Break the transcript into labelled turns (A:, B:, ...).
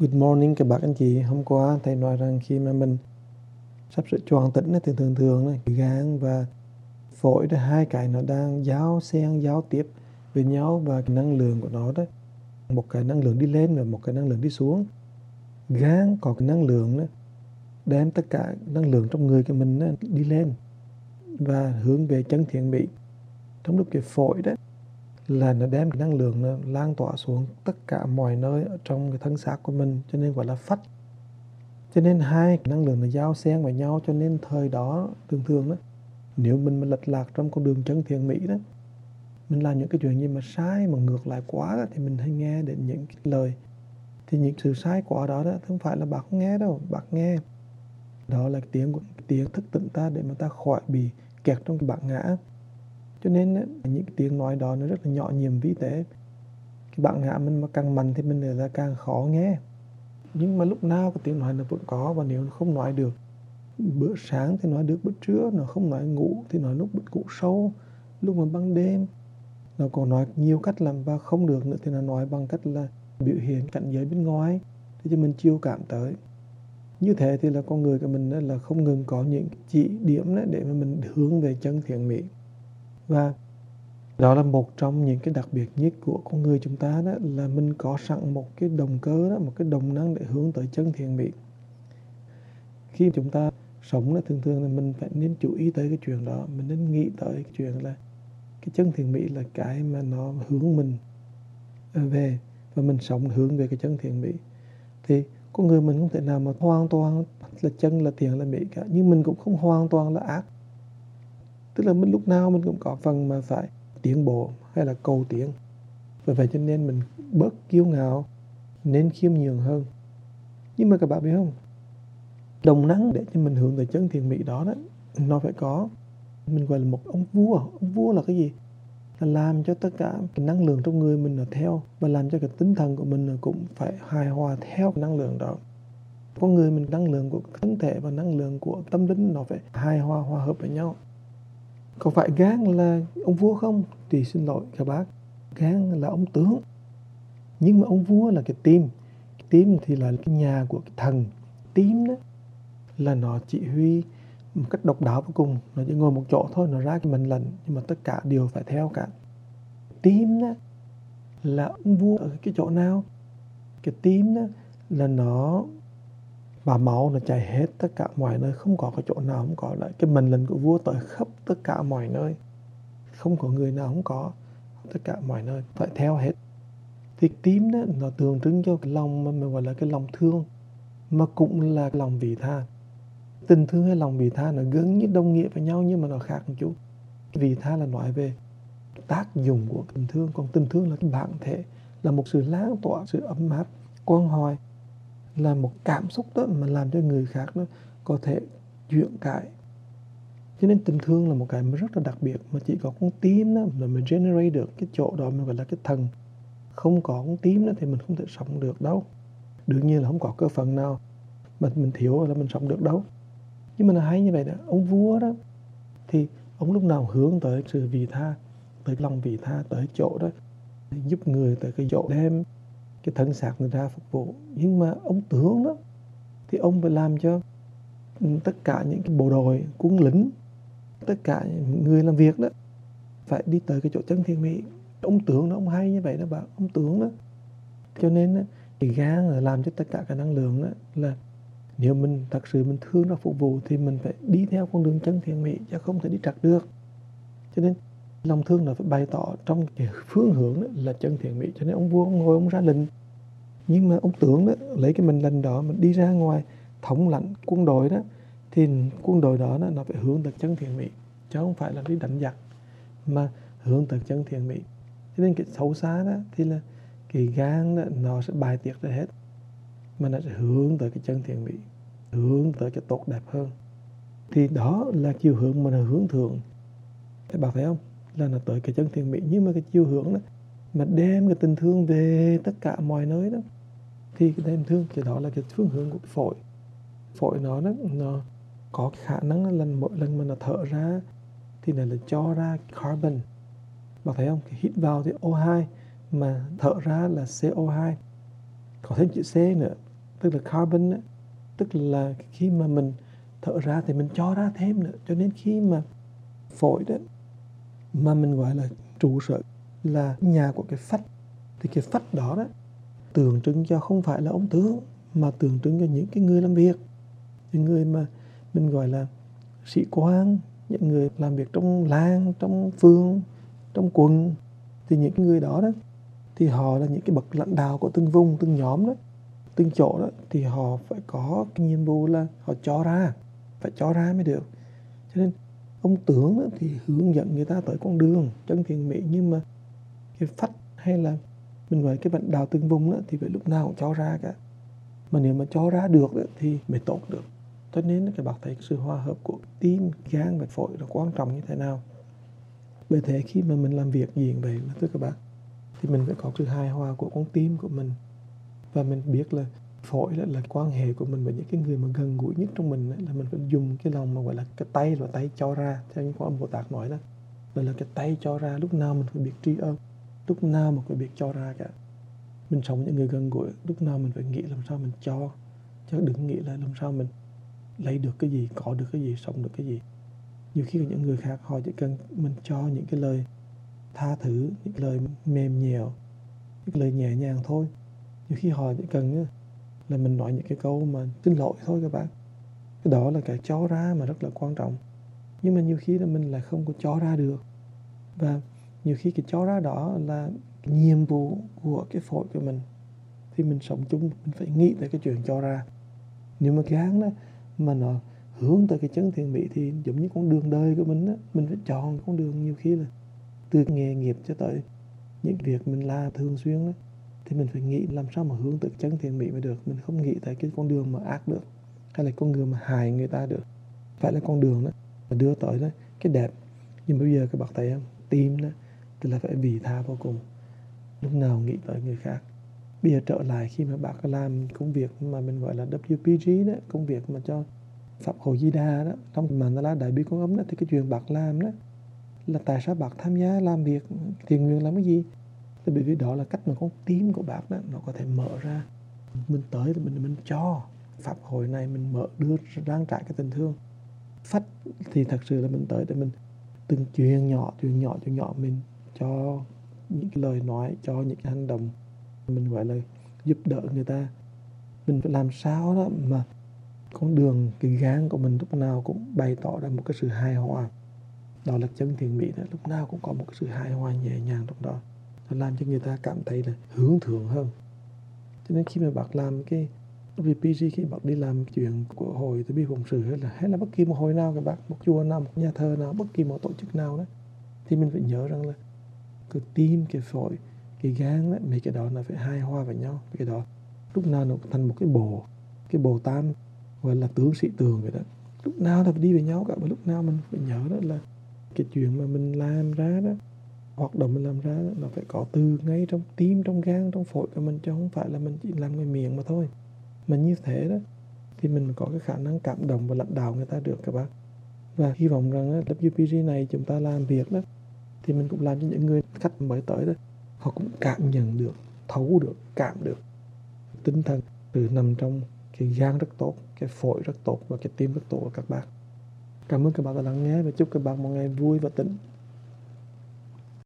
A: Good morning các bác anh chị. Hôm qua thầy nói rằng khi mà mình sắp sửa choàng tỉnh thì thường thường này, gan và phổi đó hai cái nó đang giao xen giao tiếp với nhau và cái năng lượng của nó đó một cái năng lượng đi lên và một cái năng lượng đi xuống gan có cái năng lượng đó đem tất cả năng lượng trong người của mình đó, đi lên và hướng về chân thiện mỹ trong lúc cái phổi đó là nó đem cái năng lượng nó lan tỏa xuống tất cả mọi nơi ở trong cái thân xác của mình cho nên gọi là phách cho nên hai cái năng lượng nó giao xen vào nhau cho nên thời đó thường thường đó nếu mình mà lệch lạc trong con đường chân thiện mỹ đó mình làm những cái chuyện gì mà sai mà ngược lại quá đó, thì mình hay nghe đến những cái lời. Thì những sự sai quá đó đó không phải là bác không nghe đâu bác nghe. Đó là tiếng của tiếng thức tỉnh ta để mà ta khỏi bị kẹt trong cái bản ngã cho nên ờ, những cái tiếng nói đó nó rất là nhỏ nhiệm vi tế. Cái bạn ngã mình mà càng mạnh thì mình là càng khó nghe. Nhưng mà lúc nào cái tiếng nói nó vẫn có và nếu nó không nói được, bữa sáng thì nói được, bữa trưa nó không nói, ngủ thì nói lúc ngủ sâu, lúc mà ban đêm nó còn nói nhiều cách làm và không được nữa thì nó nói bằng cách là biểu hiện cảnh giới bên ngoài. Để cho mình chiêu cảm tới. Như thế thì là con người của mình là không ngừng có những chỉ điểm để mà mình hướng về chân thiện mỹ và đó là một trong những cái đặc biệt nhất của con người chúng ta đó, là mình có sẵn một cái động cơ đó, một cái động năng để hướng tới chân thiện mỹ khi chúng ta sống là thường thường là mình phải nên chú ý tới cái chuyện đó, mình nên nghĩ tới cái chuyện là cái chân thiện mỹ là cái mà nó hướng mình ờ, về và mình sống hướng về cái chân thiện mỹ thì con người mình không thể nào mà hoàn toàn là chân là thiện là mỹ cả, nhưng mình cũng không hoàn toàn là ác tức là mình lúc nào mình cũng có phần mà phải tiến bộ hay là cầu tiến. Và vậy cho nên mình bớt kiêu ngạo, nên khiêm nhường hơn. Nhưng mà các bạn biết không? Đồng năng để cho mình hưởng tới chân thiền mỹ đó đó, nó phải có. Mình gọi là một ông vua. Ông vua là cái gì? Là làm cho tất cả cái năng lượng trong người mình là theo. Và làm cho cái tinh thần của mình cũng phải hài hòa theo cái năng lượng đó. Con người mình, năng lượng của thân thể và năng lượng của tâm linh nó phải hài hòa hòa hợp với nhau có phải gan là ông vua không? Thì xin lỗi, các bác. Gan là ông tướng. Nhưng mà ông vua là cái tim. Cái tim thì là cái nhà của cái thần. Tim đó là nó chỉ huy một cách độc đáo vô cùng. Nó chỉ ngồi một chỗ thôi, nó ra cái mệnh lệnh. Nhưng mà tất cả đều phải theo cả. Tim đó là ông vua ở cái chỗ nào? Cái tim đó là nó và máu nó chảy hết tất cả mọi nơi, không có cái chỗ nào, không có lại cái mệnh lệnh của vua tới khắp tất cả mọi nơi. Không có người nào không có tất cả mọi nơi, phải theo hết. Thì tím đó, nó tượng trưng cho cái lòng mà mình gọi là cái lòng thương, mà cũng là lòng vị tha. Tình thương hay lòng vị tha nó gần như đồng nghĩa với nhau nhưng mà nó khác một chút. Vị tha là nói về tác dụng của tình thương, còn tình thương là cái bản thể, là một sự lan tỏa, sự ấm áp quan hoài là một cảm xúc đó mà làm cho người khác nó có thể chuyển cãi cho nên tình thương là một cái mà rất là đặc biệt, mà chỉ có con tim đó là mình generate được cái chỗ đó mình gọi là cái thần. Không có con tim đó thì mình không thể sống được đâu. Đương nhiên là không có cơ phận nào mà mình thiếu là mình sống được đâu. Nhưng mà nó hay như vậy đó, ông vua đó, thì ông lúc nào hướng tới sự vị tha, tới lòng vị tha, tới chỗ đó, giúp người tới cái chỗ đem cái thân xác người ra phục vụ. Nhưng mà ông tướng đó thì ông phải làm cho tất cả những cái bộ đội quân lính tất cả người làm việc đó phải đi tới cái chỗ chân thiên mỹ. Ông tướng đó ông hay như vậy đó bạn. Ông tướng đó. Cho nên đó, thì gan là làm cho tất cả cái năng lượng đó là nếu mình thật sự mình thương nó phục vụ thì mình phải đi theo con đường chân thiện mỹ chứ không thể đi trật được. Cho nên lòng thương là phải bày tỏ trong cái phương hướng đó là chân thiện mỹ cho nên ông vua ông ngồi ông ra lệnh. Nhưng mà ông tưởng đó lấy cái mình lệnh đó mình đi ra ngoài thống lãnh quân đội đó thì quân đội đó, đó nó phải hướng tới chân thiện mỹ chứ không phải là đi đánh giặc mà hướng tới chân thiện mỹ. Cho nên cái xấu xa đó thì là cái gan đó, nó sẽ bài tiết ra hết mà nó sẽ hướng tới cái chân thiện mỹ hướng tới cái tốt đẹp hơn. Thì đó là chiều hướng mà nó hướng thượng. Các bạn thấy không? Là nó tới cái chân thiện mỹ. Nhưng mà cái chiều hướng đó, mà đem cái tình thương về tất cả mọi nơi đó, thì cái tình thương, cái đó là cái phương hướng của cái phổi. Phổi nó đó, nó có khả năng là mỗi lần mà nó thở ra, thì nó là cho ra carbon. Bạn thấy không? Hít vào thì O2 mà thở ra là CO2 có thêm chữ C nữa, tức là carbon đó tức là khi mà mình thở ra thì mình cho ra thêm nữa. Cho nên khi mà phổi đó mà mình gọi là trụ sở là nhà của cái phách. Thì cái phách đó đó, tượng trưng cho không phải là ông tướng, mà tượng trưng cho những cái người làm việc. Những người mà mình gọi là sĩ quan, những người làm việc trong làng, trong phường, trong quận. Thì những người đó đó, thì họ là những cái bậc lãnh đạo của từng vùng, từng nhóm đó, từng chỗ đó. Thì họ phải có cái nhiệm vụ là họ cho ra, phải cho ra mới được. Cho nên ông tưởng thì hướng dẫn người ta tới con đường chân thiện mỹ nhưng mà cái phách hay là mình gọi cái bệnh đào tương vùng đó thì phải lúc nào cũng cho ra cả. Mà nếu mà cho ra được đó, thì mới tốt được. Cho nên các bạn thấy sự hòa hợp của tim gan và phổi là quan trọng như thế nào. Bởi thế khi mà mình làm việc gì vậy mà thưa các bạn thì mình phải có sự hài hòa của con tim của mình. Và mình biết là phổi là, là quan hệ của mình với những cái người mà gần gũi nhất trong mình ấy, là mình phải dùng cái lòng mà gọi là cái tay là tay cho ra. Theo như ông Bồ Tát nói đó là là cái tay cho ra lúc nào mình phải biết tri ân lúc nào mình phải biết cho ra cả. Mình sống với những người gần gũi lúc nào mình phải nghĩ làm sao mình cho chứ đừng nghĩ là làm sao mình lấy được cái gì có được cái gì sống được cái gì. Nhiều khi những người khác họ chỉ cần mình cho những cái lời tha thứ những lời mềm nhẹo những lời nhẹ nhàng thôi. Nhiều khi họ chỉ cần là mình nói những cái câu mà xin lỗi thôi các bạn. Cái đó là cái cho ra mà rất là quan trọng. Nhưng mà nhiều khi là mình lại không có cho ra được. Và nhiều khi cái cho ra đó là nhiệm vụ của cái phổi của mình. Thì mình sống chung, mình phải nghĩ tới cái chuyện cho ra. Nếu mà gán đó mà nó hướng tới cái chân thiện mỹ thì giống như con đường đời của mình đó mình phải chọn con đường nhiều khi là từ nghề nghiệp cho tới những việc mình làm thường xuyên đó thì mình phải nghĩ làm sao mà hướng tới chân thiện mỹ mới được. Mình không nghĩ tới cái con đường mà ác được, hay là con đường mà hại người ta được. Phải là con đường đó mà đưa tới đó, cái đẹp. Nhưng bây giờ các bạn thấy không? Tim đó thì là phải vì tha vô cùng. Lúc nào nghĩ tới người khác. Bây giờ trở lại khi mà bác làm công việc mà mình gọi là WPG đó, công việc mà cho Pháp Hồ Di Đà đó, trong mà nó là Đại Bi Con Ấm đó, thì cái chuyện bác làm đó là tại sao bác tham gia làm việc thiện nguyện làm cái gì? Thì bởi vì đó là cách mà con tim của bác đó, nó có thể mở ra. Mình tới thì mình mình cho. Pháp hội này mình mở, đưa rang trải cái tình thương. Phách thì thật sự là mình tới để mình từng chuyện nhỏ chuyện nhỏ chuyện nhỏ mình cho những cái lời nói, cho những cái hành động. Mình gọi là giúp đỡ người ta. Mình phải làm sao đó mà con đường, cái gan của mình lúc nào cũng bày tỏ ra một cái sự hài hòa. Đó là chân thiện mỹ đó, lúc nào cũng có một cái sự hài hòa nhẹ nhàng trong đó làm cho người ta cảm thấy là hướng thượng hơn. Cho nên khi mà bạn làm cái VPG khi bạn đi làm chuyện của hội từ bi phụng sự hay là hay là bất kỳ một hội nào các bạn, một chùa nào một nhà thờ nào bất kỳ một tổ chức nào đó thì mình phải nhớ rằng là cái tim cái phổi cái gan đó, mấy cái đó là phải hai hoa với nhau. Cái đó lúc nào nó thành một cái bộ cái bồ tam gọi là tướng sĩ tường vậy đó. Lúc nào là phải đi với nhau cả và lúc nào mình phải nhớ đó là cái chuyện mà mình làm ra đó hoạt động mình làm ra nó phải có từ ngay trong tim, trong gan, trong phổi của mình, chứ không phải là mình chỉ làm ngoài miệng mà thôi. Mình như thế đó, thì mình có cái khả năng cảm động và lãnh đạo người ta được các bác. Và hy vọng rằng WPG này chúng ta làm việc đó, thì mình cũng làm cho những người khách mới tới đó, họ cũng cảm nhận được, thấu được, cảm được tinh thần từ nằm trong cái gan rất tốt, cái phổi rất tốt và cái tim rất tốt của các bạn cảm ơn các bạn đã lắng nghe và chúc các bạn một ngày vui và tỉnh